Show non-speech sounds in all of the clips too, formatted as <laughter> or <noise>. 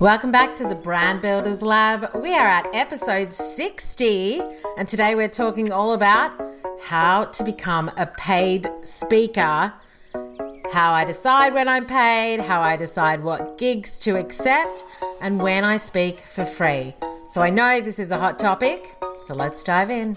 Welcome back to the Brand Builders Lab. We are at episode 60, and today we're talking all about how to become a paid speaker, how I decide when I'm paid, how I decide what gigs to accept, and when I speak for free. So I know this is a hot topic, so let's dive in.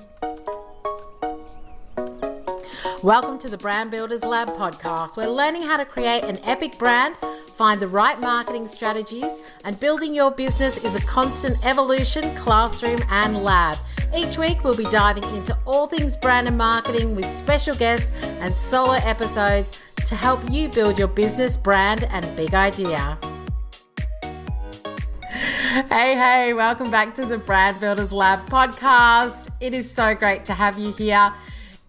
Welcome to the Brand Builders Lab podcast. We're learning how to create an epic brand Find the right marketing strategies, and building your business is a constant evolution, classroom, and lab. Each week, we'll be diving into all things brand and marketing with special guests and solo episodes to help you build your business, brand, and big idea. Hey, hey, welcome back to the Brand Builders Lab podcast. It is so great to have you here.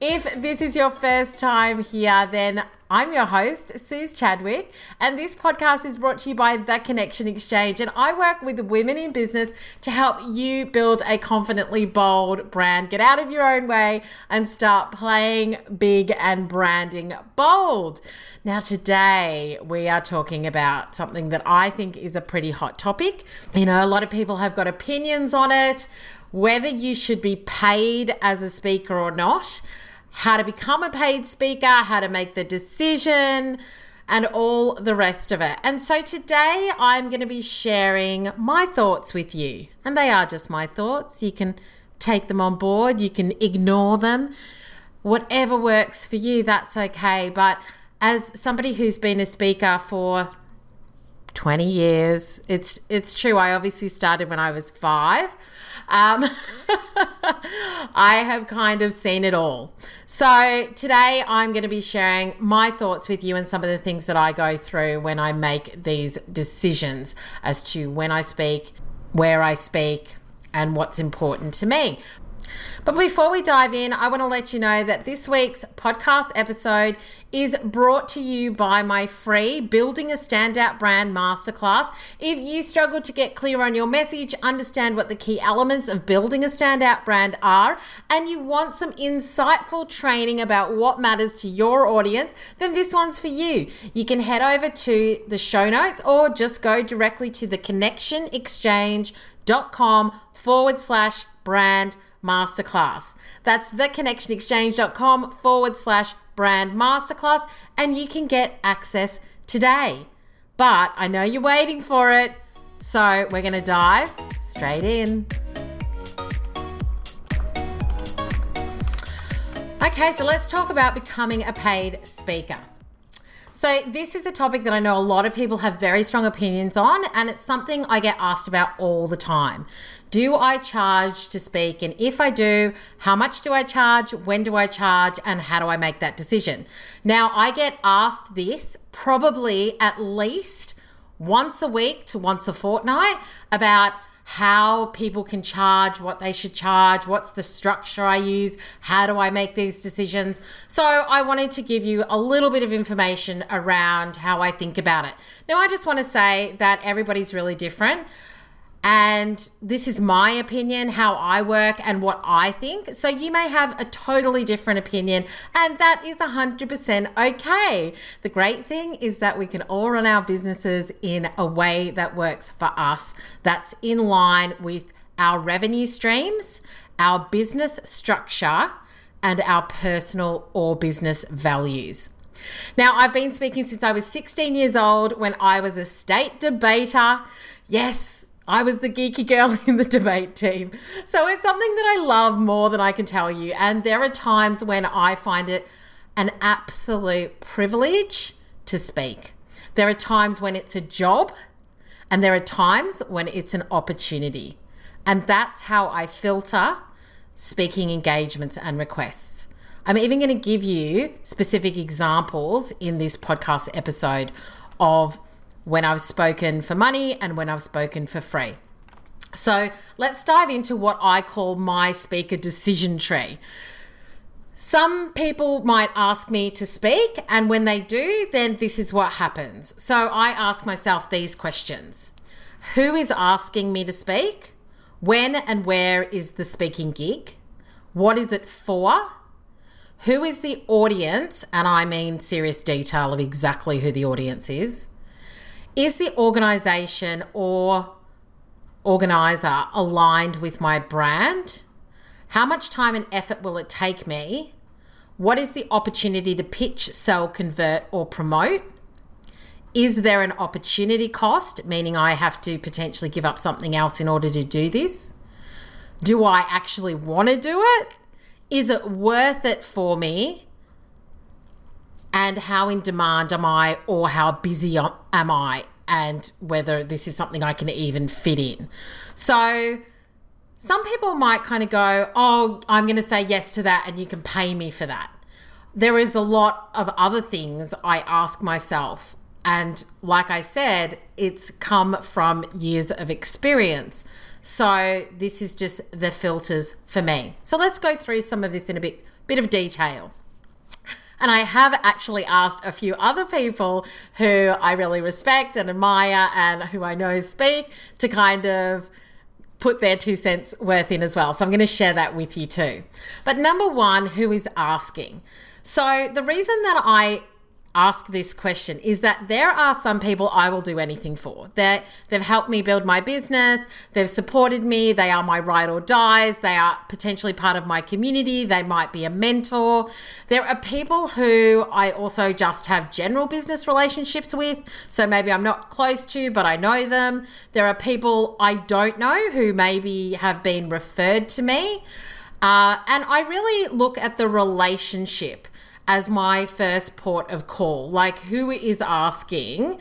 If this is your first time here, then I'm your host, Suze Chadwick, and this podcast is brought to you by The Connection Exchange. And I work with women in business to help you build a confidently bold brand. Get out of your own way and start playing big and branding bold. Now, today we are talking about something that I think is a pretty hot topic. You know, a lot of people have got opinions on it, whether you should be paid as a speaker or not how to become a paid speaker, how to make the decision, and all the rest of it. And so today I'm going to be sharing my thoughts with you. And they are just my thoughts. You can take them on board, you can ignore them. Whatever works for you, that's okay. But as somebody who's been a speaker for 20 years, it's it's true. I obviously started when I was 5. Um, <laughs> I have kind of seen it all. So today I'm going to be sharing my thoughts with you and some of the things that I go through when I make these decisions as to when I speak, where I speak, and what's important to me. But before we dive in, I want to let you know that this week's podcast episode is brought to you by my free Building a Standout Brand Masterclass. If you struggle to get clear on your message, understand what the key elements of building a standout brand are, and you want some insightful training about what matters to your audience, then this one's for you. You can head over to the show notes or just go directly to the connectionexchange.com forward slash brand masterclass. That's theconnectionexchange.com forward slash brand masterclass, and you can get access today. But I know you're waiting for it, so we're going to dive straight in. Okay, so let's talk about becoming a paid speaker. So, this is a topic that I know a lot of people have very strong opinions on, and it's something I get asked about all the time. Do I charge to speak? And if I do, how much do I charge? When do I charge? And how do I make that decision? Now, I get asked this probably at least once a week to once a fortnight about how people can charge, what they should charge, what's the structure I use, how do I make these decisions. So, I wanted to give you a little bit of information around how I think about it. Now, I just want to say that everybody's really different. And this is my opinion, how I work, and what I think. So you may have a totally different opinion, and that is 100% okay. The great thing is that we can all run our businesses in a way that works for us, that's in line with our revenue streams, our business structure, and our personal or business values. Now, I've been speaking since I was 16 years old when I was a state debater. Yes, I was the geeky girl <laughs> in the debate team. So it's something that I love more than I can tell you. And there are times when I find it an absolute privilege to speak. There are times when it's a job, and there are times when it's an opportunity. And that's how I filter speaking engagements and requests. I'm even going to give you specific examples in this podcast episode of when I've spoken for money and when I've spoken for free. So let's dive into what I call my speaker decision tree. Some people might ask me to speak, and when they do, then this is what happens. So I ask myself these questions Who is asking me to speak? When and where is the speaking gig? What is it for? Who is the audience? And I mean serious detail of exactly who the audience is. Is the organization or organizer aligned with my brand? How much time and effort will it take me? What is the opportunity to pitch, sell, convert, or promote? Is there an opportunity cost, meaning I have to potentially give up something else in order to do this? Do I actually want to do it? Is it worth it for me? And how in demand am I, or how busy am I, and whether this is something I can even fit in. So, some people might kind of go, Oh, I'm going to say yes to that, and you can pay me for that. There is a lot of other things I ask myself and like I said, it's come from years of experience. So this is just the filters for me. So let's go through some of this in a bit bit of detail. And I have actually asked a few other people who I really respect and admire and who I know speak to kind of put their two cents worth in as well. So I'm going to share that with you too. But number one, who is asking? So the reason that I ask this question is that there are some people I will do anything for. That they've helped me build my business, they've supported me, they are my ride or dies, they are potentially part of my community, they might be a mentor. There are people who I also just have general business relationships with, so maybe I'm not close to, but I know them. There are people I don't know who maybe have been referred to me. Uh, and I really look at the relationship as my first port of call. Like, who is asking?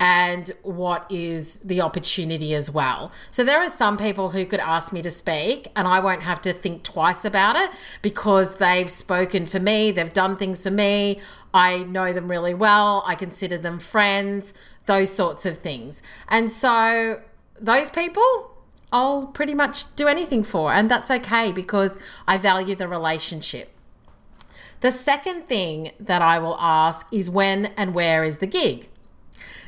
and what is the opportunity as well. So there are some people who could ask me to speak and I won't have to think twice about it because they've spoken for me, they've done things for me, I know them really well, I consider them friends, those sorts of things. And so those people I'll pretty much do anything for and that's okay because I value the relationship. The second thing that I will ask is when and where is the gig?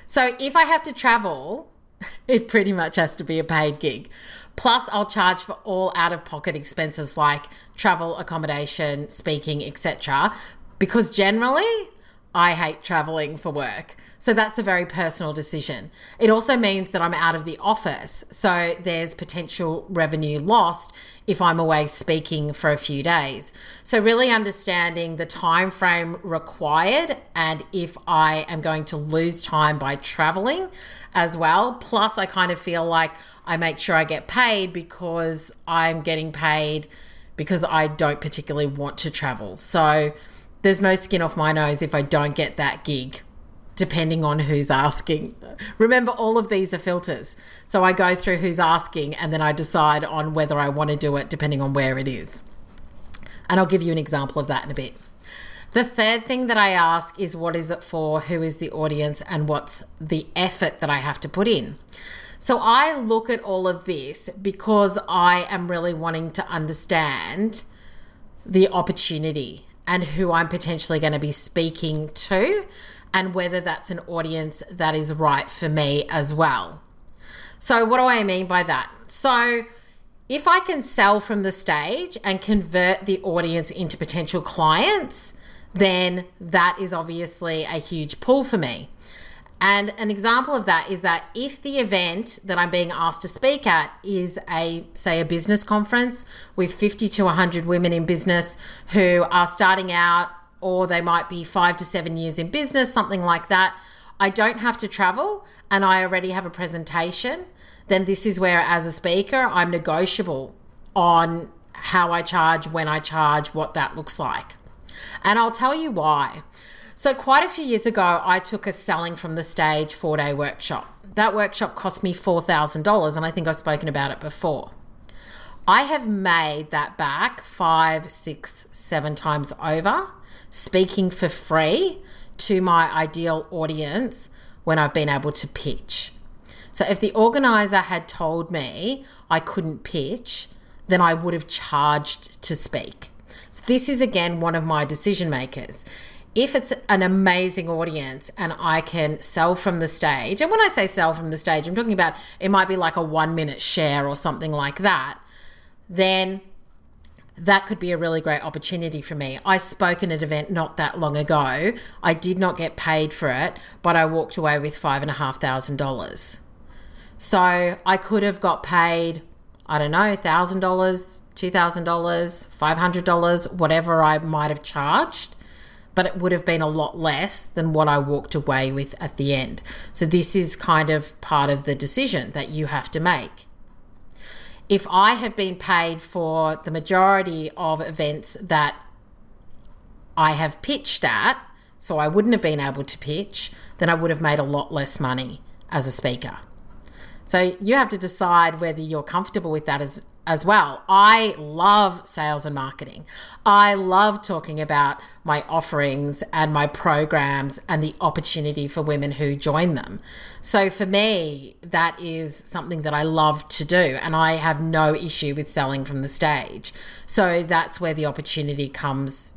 So if I have to travel, <laughs> it pretty much has to be a paid gig. Plus, I'll charge for all out of pocket expenses like travel, accommodation, speaking, etc. Because generally, I hate traveling for work. So that's a very personal decision. It also means that I'm out of the office. So there's potential revenue lost if I'm away speaking for a few days. So really understanding the time frame required and if I am going to lose time by traveling as well. Plus I kind of feel like I make sure I get paid because I'm getting paid because I don't particularly want to travel. So there's no skin off my nose if I don't get that gig depending on who's asking. Remember, all of these are filters. So I go through who's asking and then I decide on whether I want to do it depending on where it is. And I'll give you an example of that in a bit. The third thing that I ask is what is it for, who is the audience, and what's the effort that I have to put in. So I look at all of this because I am really wanting to understand the opportunity and who I'm potentially going to be speaking to and whether that's an audience that is right for me as well. So, what do I mean by that? So, if I can sell from the stage and convert the audience into potential clients, then that is obviously a huge pull for me. And an example of that is that if the event that I'm being asked to speak at is a, say, a business conference with 50 to 100 women in business who are starting out or they might be five to seven years in business, something like that. I don't have to travel and I already have a presentation, then this is where, as a speaker, I'm negotiable on how I charge, when I charge, what that looks like. And I'll tell you why. So, quite a few years ago, I took a selling from the stage four day workshop. That workshop cost me $4,000, and I think I've spoken about it before. I have made that back five, six, seven times over speaking for free to my ideal audience when I've been able to pitch. So if the organizer had told me I couldn't pitch, then I would have charged to speak. So this is again one of my decision makers. If it's an amazing audience and I can sell from the stage, and when I say sell from the stage, I'm talking about it might be like a one minute share or something like that, then that could be a really great opportunity for me. I spoke at an event not that long ago. I did not get paid for it, but I walked away with five and a half thousand dollars. So I could have got paid, I don't know, thousand dollars, two thousand dollars, five hundred dollars, whatever I might have charged but it would have been a lot less than what I walked away with at the end. So, this is kind of part of the decision that you have to make if I had been paid for the majority of events that I have pitched at, so I wouldn't have been able to pitch, then I would have made a lot less money as a speaker. So you have to decide whether you're comfortable with that as as well. I love sales and marketing. I love talking about my offerings and my programs and the opportunity for women who join them. So for me, that is something that I love to do and I have no issue with selling from the stage. So that's where the opportunity comes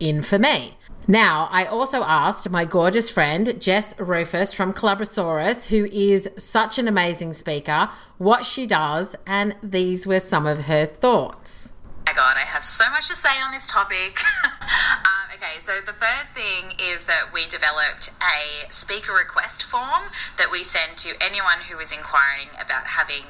in for me. Now, I also asked my gorgeous friend Jess Ruhfus from Collabosaurus, who is such an amazing speaker, what she does, and these were some of her thoughts. Oh my God, I have so much to say on this topic. <laughs> um, okay, so the first thing is that we developed a speaker request form that we send to anyone who is inquiring about having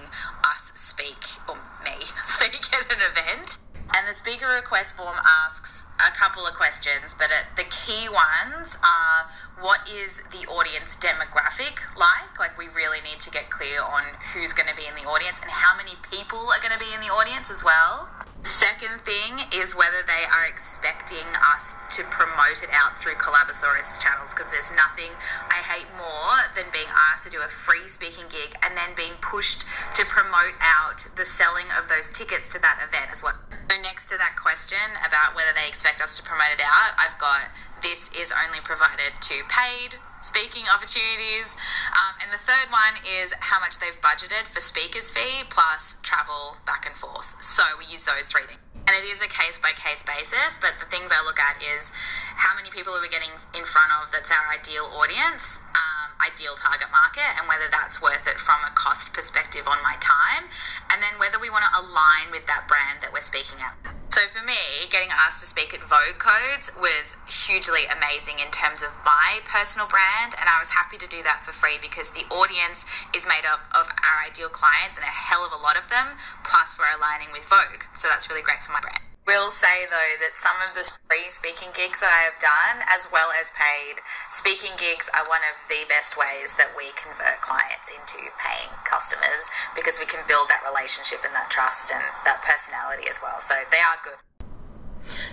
us speak, or me, <laughs> speak at an event. And the speaker request form asks a couple of questions, but it, the key ones are what is the audience demographic like? Like, we really need to get clear on who's going to be in the audience and how many people are going to be in the audience as well. Second thing is whether they are expecting us to promote it out through Collabosaurus channels because there's nothing I hate more than being asked to do a free speaking gig and then being pushed to promote out the selling of those tickets to that event as well. So, next to that question about whether they expect us to promote it out, I've got this is only provided to paid speaking opportunities. Um, and the third one is how much they've budgeted for speakers fee plus travel back and forth. So we use those three things. And it is a case by case basis, but the things I look at is how many people are we getting in front of that's our ideal audience, um, ideal target market, and whether that's worth it from a cost perspective on my time, and then whether we want to align with that brand that we're speaking at. So for me, getting asked to speak at Vogue Codes was hugely amazing in terms of my personal brand, and I was happy to do that for free because the audience is made up of our ideal clients and a hell of a lot of them, plus we're aligning with Vogue. So that's really great for my brand. Will say though that some of the free speaking gigs that I have done, as well as paid speaking gigs, are one of the best ways that we convert clients into paying customers because we can build that relationship and that trust and that personality as well. So they are good.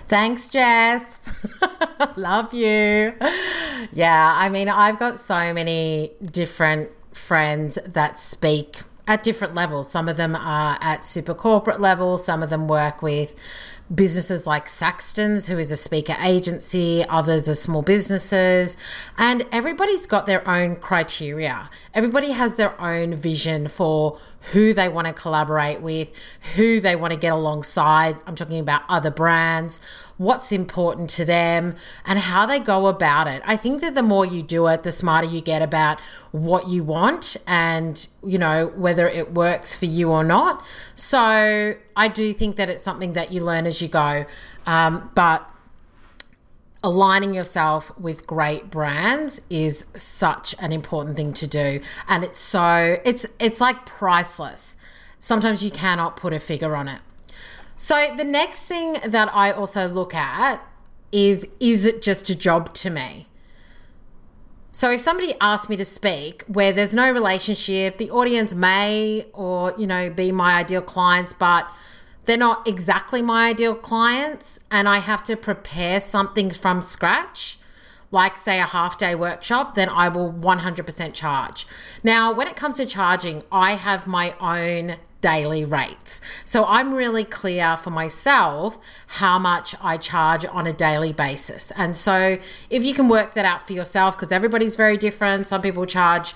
Thanks, Jess. <laughs> Love you. Yeah, I mean, I've got so many different friends that speak at different levels. Some of them are at super corporate level, some of them work with businesses like Saxton's, who is a speaker agency, others are small businesses, and everybody's got their own criteria. Everybody has their own vision for who they want to collaborate with, who they want to get alongside. I'm talking about other brands, what's important to them, and how they go about it. I think that the more you do it, the smarter you get about what you want and, you know, whether it works for you or not. So I do think that it's something that you learn as you go. Um, but aligning yourself with great brands is such an important thing to do and it's so it's it's like priceless sometimes you cannot put a figure on it so the next thing that i also look at is is it just a job to me so if somebody asks me to speak where there's no relationship the audience may or you know be my ideal clients but they're not exactly my ideal clients and I have to prepare something from scratch, like say a half day workshop, then I will 100% charge. Now, when it comes to charging, I have my own daily rates. So I'm really clear for myself how much I charge on a daily basis. And so if you can work that out for yourself, because everybody's very different, some people charge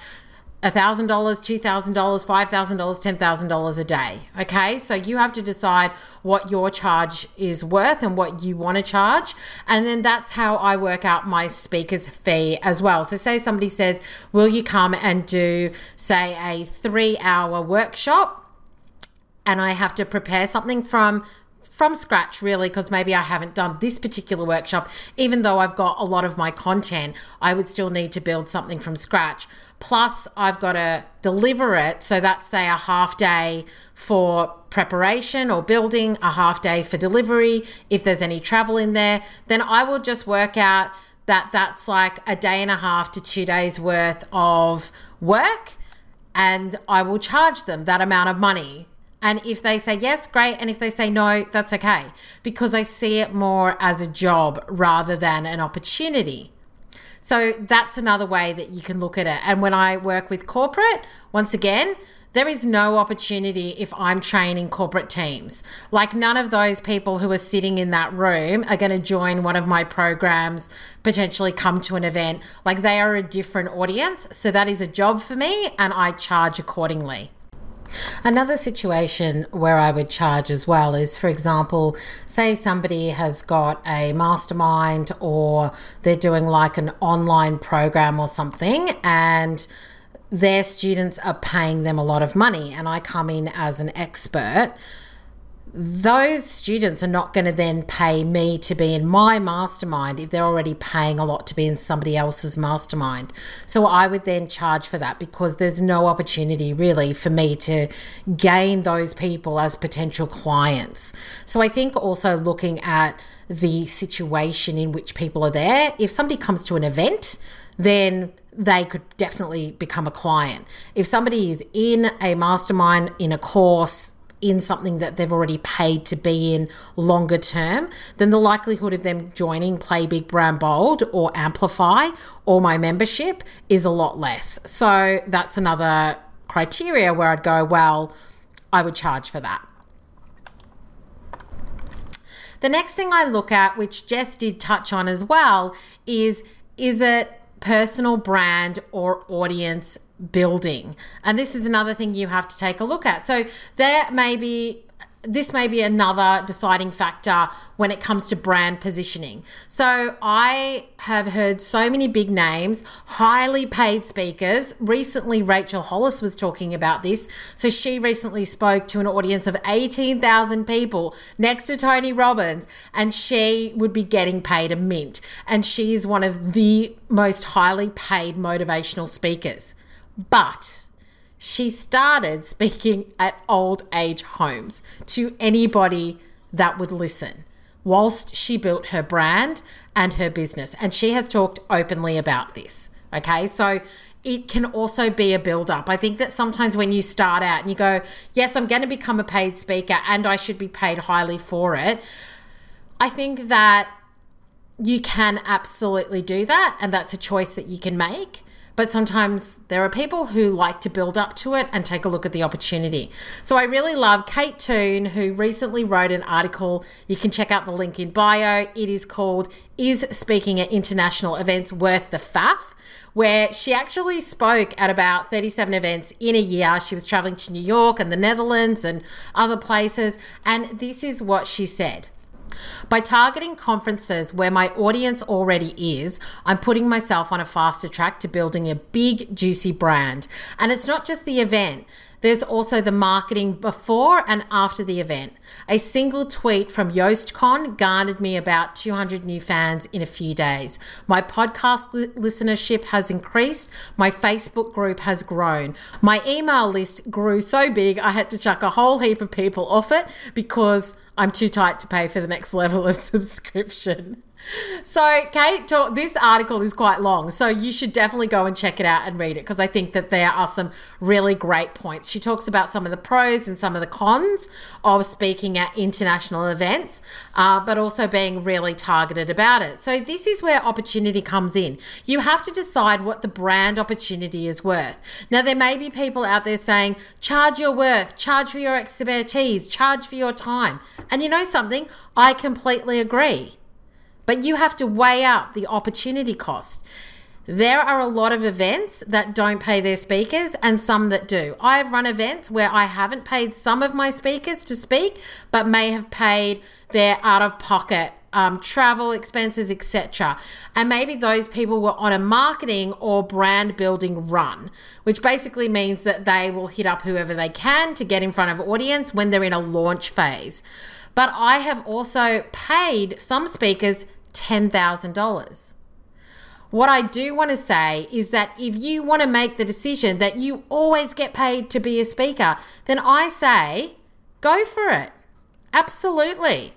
$1,000, $2,000, $5,000, $10,000 a day. Okay, so you have to decide what your charge is worth and what you want to charge. And then that's how I work out my speaker's fee as well. So, say somebody says, Will you come and do, say, a three hour workshop? And I have to prepare something from from scratch, really, because maybe I haven't done this particular workshop. Even though I've got a lot of my content, I would still need to build something from scratch. Plus, I've got to deliver it. So that's, say, a half day for preparation or building, a half day for delivery. If there's any travel in there, then I will just work out that that's like a day and a half to two days worth of work and I will charge them that amount of money. And if they say yes, great. And if they say no, that's okay because I see it more as a job rather than an opportunity. So that's another way that you can look at it. And when I work with corporate, once again, there is no opportunity if I'm training corporate teams. Like, none of those people who are sitting in that room are going to join one of my programs, potentially come to an event. Like, they are a different audience. So, that is a job for me, and I charge accordingly. Another situation where I would charge as well is, for example, say somebody has got a mastermind or they're doing like an online program or something, and their students are paying them a lot of money and I come in as an expert, those students are not going to then pay me to be in my mastermind if they're already paying a lot to be in somebody else's mastermind. So I would then charge for that because there's no opportunity really for me to gain those people as potential clients. So I think also looking at the situation in which people are there, if somebody comes to an event, then they could definitely become a client. If somebody is in a mastermind, in a course, in something that they've already paid to be in longer term, then the likelihood of them joining Play Big Brand Bold or Amplify or my membership is a lot less. So that's another criteria where I'd go, well, I would charge for that. The next thing I look at, which Jess did touch on as well, is is it personal brand or audience building. And this is another thing you have to take a look at. So there may be this may be another deciding factor when it comes to brand positioning. So, I have heard so many big names, highly paid speakers. Recently, Rachel Hollis was talking about this. So, she recently spoke to an audience of 18,000 people next to Tony Robbins, and she would be getting paid a mint. And she is one of the most highly paid motivational speakers. But, she started speaking at old age homes to anybody that would listen whilst she built her brand and her business. And she has talked openly about this. Okay. So it can also be a build up. I think that sometimes when you start out and you go, Yes, I'm going to become a paid speaker and I should be paid highly for it. I think that you can absolutely do that. And that's a choice that you can make. But sometimes there are people who like to build up to it and take a look at the opportunity. So I really love Kate Toon, who recently wrote an article. You can check out the link in bio. It is called Is Speaking at International Events Worth the Faff? Where she actually spoke at about 37 events in a year. She was traveling to New York and the Netherlands and other places. And this is what she said. By targeting conferences where my audience already is, I'm putting myself on a faster track to building a big, juicy brand. And it's not just the event. There's also the marketing before and after the event. A single tweet from YoastCon garnered me about 200 new fans in a few days. My podcast li- listenership has increased. My Facebook group has grown. My email list grew so big I had to chuck a whole heap of people off it because I'm too tight to pay for the next level of <laughs> subscription. So, Kate, talk, this article is quite long, so you should definitely go and check it out and read it because I think that there are some really great points. She talks about some of the pros and some of the cons of speaking at international events, uh, but also being really targeted about it. So, this is where opportunity comes in. You have to decide what the brand opportunity is worth. Now, there may be people out there saying, charge your worth, charge for your expertise, charge for your time. And you know something? I completely agree. But you have to weigh up the opportunity cost. There are a lot of events that don't pay their speakers and some that do. I have run events where I haven't paid some of my speakers to speak, but may have paid their out of pocket um, travel expenses, etc. And maybe those people were on a marketing or brand building run, which basically means that they will hit up whoever they can to get in front of audience when they're in a launch phase. but I have also paid some speakers $10,000. What I do want to say is that if you want to make the decision that you always get paid to be a speaker, then I say go for it. Absolutely.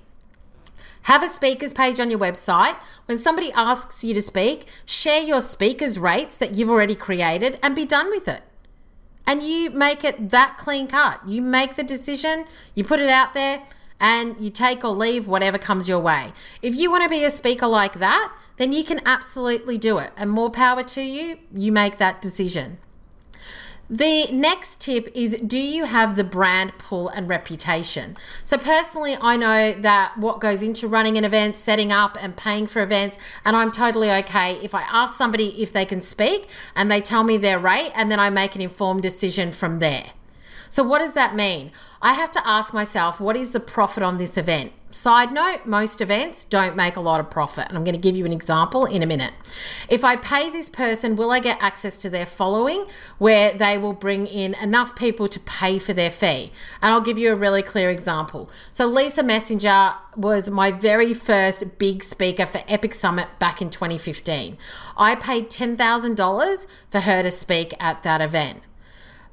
Have a speakers page on your website. When somebody asks you to speak, share your speakers rates that you've already created and be done with it. And you make it that clean cut. You make the decision, you put it out there, and you take or leave whatever comes your way. If you want to be a speaker like that, then you can absolutely do it. And more power to you, you make that decision. The next tip is do you have the brand pull and reputation? So, personally, I know that what goes into running an event, setting up, and paying for events, and I'm totally okay if I ask somebody if they can speak and they tell me their rate, and then I make an informed decision from there. So, what does that mean? I have to ask myself, what is the profit on this event? Side note, most events don't make a lot of profit. And I'm going to give you an example in a minute. If I pay this person, will I get access to their following where they will bring in enough people to pay for their fee? And I'll give you a really clear example. So, Lisa Messenger was my very first big speaker for Epic Summit back in 2015. I paid $10,000 for her to speak at that event.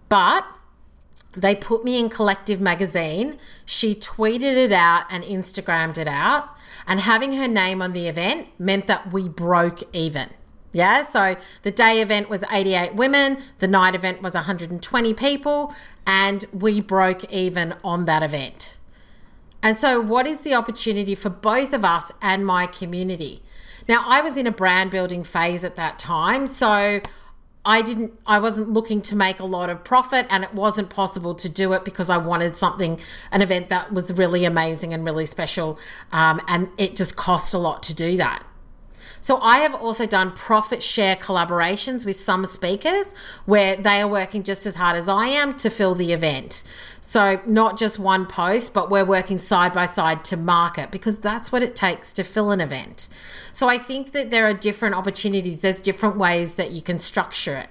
But they put me in Collective Magazine. She tweeted it out and Instagrammed it out. And having her name on the event meant that we broke even. Yeah, so the day event was 88 women, the night event was 120 people, and we broke even on that event. And so, what is the opportunity for both of us and my community? Now, I was in a brand building phase at that time, so I didn't I wasn't looking to make a lot of profit and it wasn't possible to do it because I wanted something an event that was really amazing and really special um, and it just cost a lot to do that. So I have also done profit share collaborations with some speakers where they are working just as hard as I am to fill the event. So not just one post, but we're working side by side to market because that's what it takes to fill an event. So I think that there are different opportunities, there's different ways that you can structure it.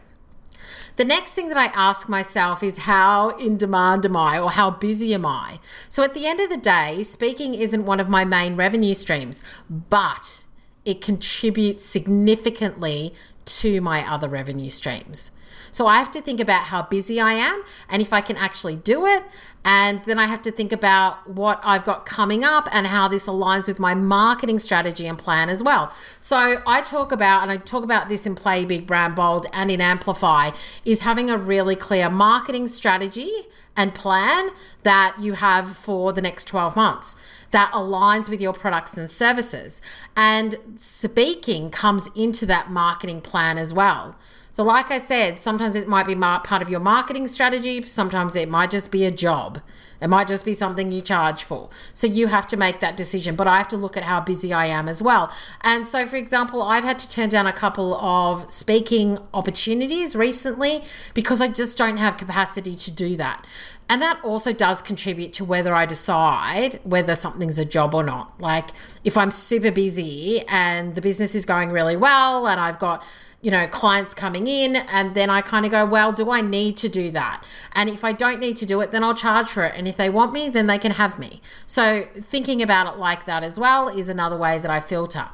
The next thing that I ask myself is how in demand am I or how busy am I? So at the end of the day, speaking isn't one of my main revenue streams, but it contributes significantly to my other revenue streams. So I have to think about how busy I am and if I can actually do it. And then I have to think about what I've got coming up and how this aligns with my marketing strategy and plan as well. So I talk about, and I talk about this in Play Big, Brand Bold and in Amplify, is having a really clear marketing strategy and plan that you have for the next 12 months that aligns with your products and services. And speaking comes into that marketing plan as well. So, like I said, sometimes it might be part of your marketing strategy, sometimes it might just be a job. It might just be something you charge for. So you have to make that decision. But I have to look at how busy I am as well. And so, for example, I've had to turn down a couple of speaking opportunities recently because I just don't have capacity to do that. And that also does contribute to whether I decide whether something's a job or not. Like if I'm super busy and the business is going really well and I've got you know, clients coming in, and then I kind of go, well, do I need to do that? And if I don't need to do it, then I'll charge for it. And if they want me, then they can have me. So thinking about it like that as well is another way that I filter.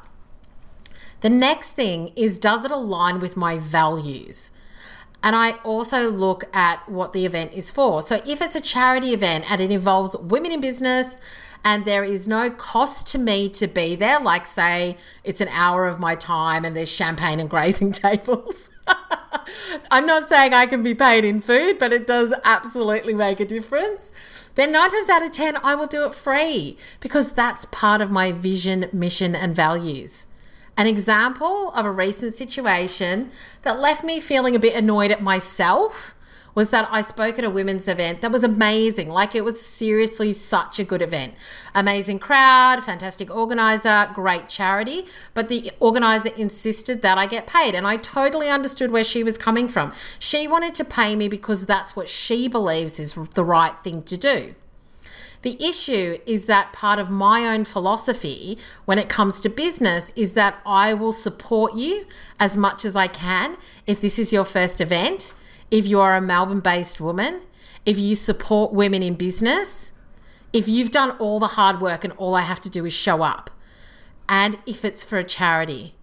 The next thing is, does it align with my values? And I also look at what the event is for. So if it's a charity event and it involves women in business, and there is no cost to me to be there. Like, say, it's an hour of my time and there's champagne and grazing <laughs> tables. <laughs> I'm not saying I can be paid in food, but it does absolutely make a difference. Then, nine times out of 10, I will do it free because that's part of my vision, mission, and values. An example of a recent situation that left me feeling a bit annoyed at myself was that I spoke at a women's event that was amazing. Like it was seriously such a good event. Amazing crowd, fantastic organizer, great charity. But the organizer insisted that I get paid. And I totally understood where she was coming from. She wanted to pay me because that's what she believes is the right thing to do. The issue is that part of my own philosophy when it comes to business is that I will support you as much as I can if this is your first event if you are a Melbourne based woman, if you support women in business, if you've done all the hard work and all I have to do is show up, and if it's for a charity,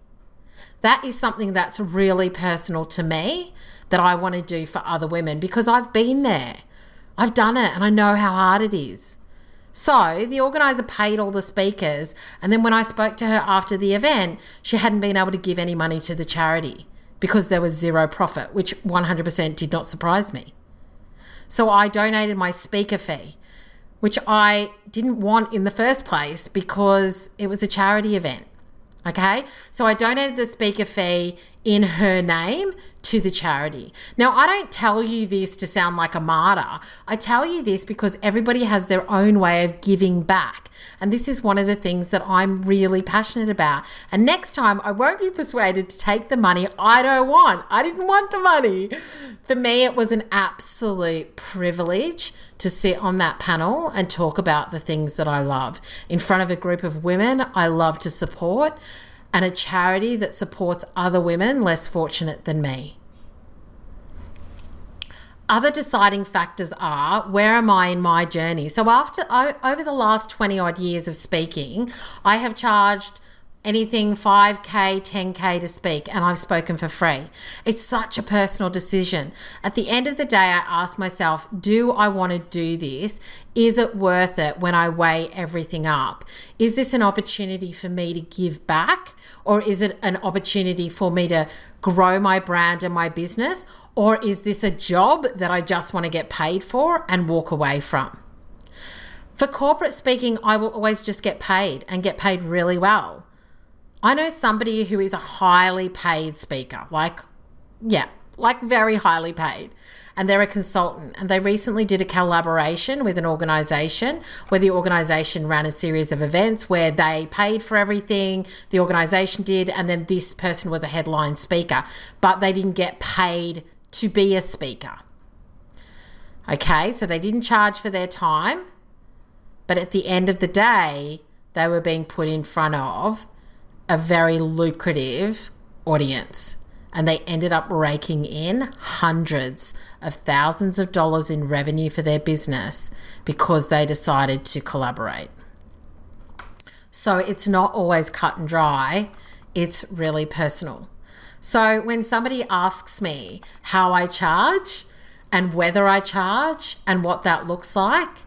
that is something that's really personal to me that I want to do for other women because I've been there. I've done it and I know how hard it is. So the organizer paid all the speakers, and then when I spoke to her after the event, she hadn't been able to give any money to the charity because there was zero profit, which 100% did not surprise me. So I donated my speaker fee, which I didn't want in the first place because it was a charity event. Okay, so I donated the speaker fee in her name to the charity. Now, I don't tell you this to sound like a martyr. I tell you this because everybody has their own way of giving back. And this is one of the things that I'm really passionate about. And next time, I won't be persuaded to take the money I don't want. I didn't want the money. For me, it was an absolute privilege to sit on that panel and talk about the things that I love in front of a group of women I love to support and a charity that supports other women less fortunate than me. Other deciding factors are where am I in my journey? So, after over the last 20 odd years of speaking, I have charged anything 5k 10k to speak and i've spoken for free. It's such a personal decision. At the end of the day i ask myself do i want to do this? Is it worth it when i weigh everything up? Is this an opportunity for me to give back or is it an opportunity for me to grow my brand and my business or is this a job that i just want to get paid for and walk away from? For corporate speaking, I will always just get paid and get paid really well. I know somebody who is a highly paid speaker, like, yeah, like very highly paid. And they're a consultant. And they recently did a collaboration with an organization where the organization ran a series of events where they paid for everything, the organization did, and then this person was a headline speaker, but they didn't get paid to be a speaker. Okay, so they didn't charge for their time, but at the end of the day, they were being put in front of a very lucrative audience. And they ended up raking in hundreds of thousands of dollars in revenue for their business because they decided to collaborate. So it's not always cut and dry, it's really personal. So when somebody asks me how I charge and whether I charge and what that looks like,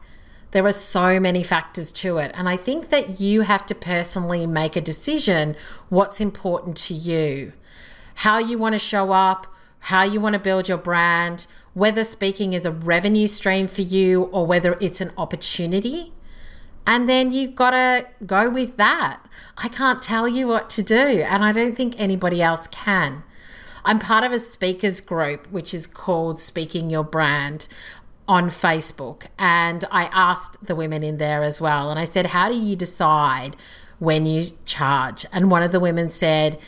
there are so many factors to it. And I think that you have to personally make a decision what's important to you, how you want to show up, how you want to build your brand, whether speaking is a revenue stream for you or whether it's an opportunity. And then you've got to go with that. I can't tell you what to do, and I don't think anybody else can. I'm part of a speakers group which is called Speaking Your Brand on Facebook and I asked the women in there as well. And I said, How do you decide when you charge? And one of the women said,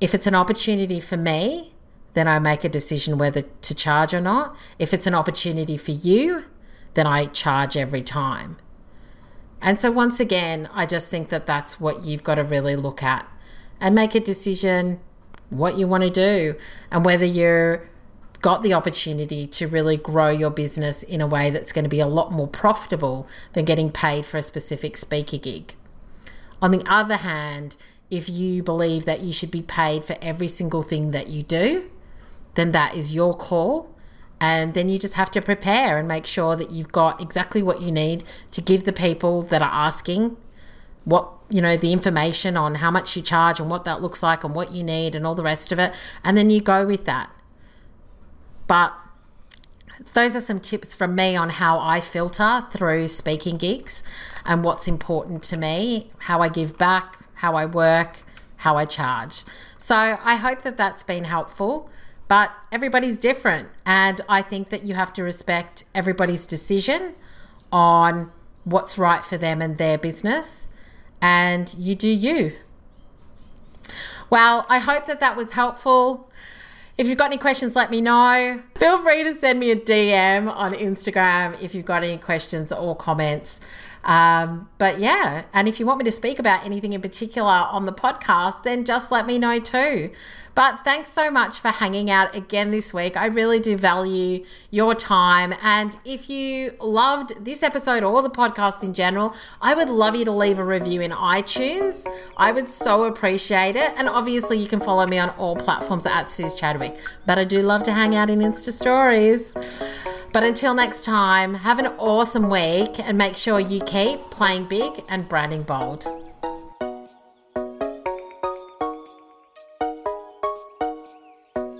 If it's an opportunity for me, then I make a decision whether to charge or not. If it's an opportunity for you, then I charge every time. And so, once again, I just think that that's what you've got to really look at and make a decision what you want to do and whether you're got the opportunity to really grow your business in a way that's going to be a lot more profitable than getting paid for a specific speaker gig. On the other hand, if you believe that you should be paid for every single thing that you do, then that is your call. And then you just have to prepare and make sure that you've got exactly what you need to give the people that are asking what you know the information on how much you charge and what that looks like and what you need and all the rest of it and then you go with that but those are some tips from me on how I filter through speaking gigs and what's important to me, how I give back, how I work, how I charge. So I hope that that's been helpful. But everybody's different. And I think that you have to respect everybody's decision on what's right for them and their business. And you do you. Well, I hope that that was helpful. If you've got any questions, let me know. Feel free to send me a DM on Instagram if you've got any questions or comments. Um, but yeah, and if you want me to speak about anything in particular on the podcast, then just let me know too. But thanks so much for hanging out again this week. I really do value your time. And if you loved this episode or the podcast in general, I would love you to leave a review in iTunes. I would so appreciate it. And obviously, you can follow me on all platforms at Suze Chadwick. But I do love to hang out in Insta stories. But until next time, have an awesome week and make sure you keep playing big and branding bold.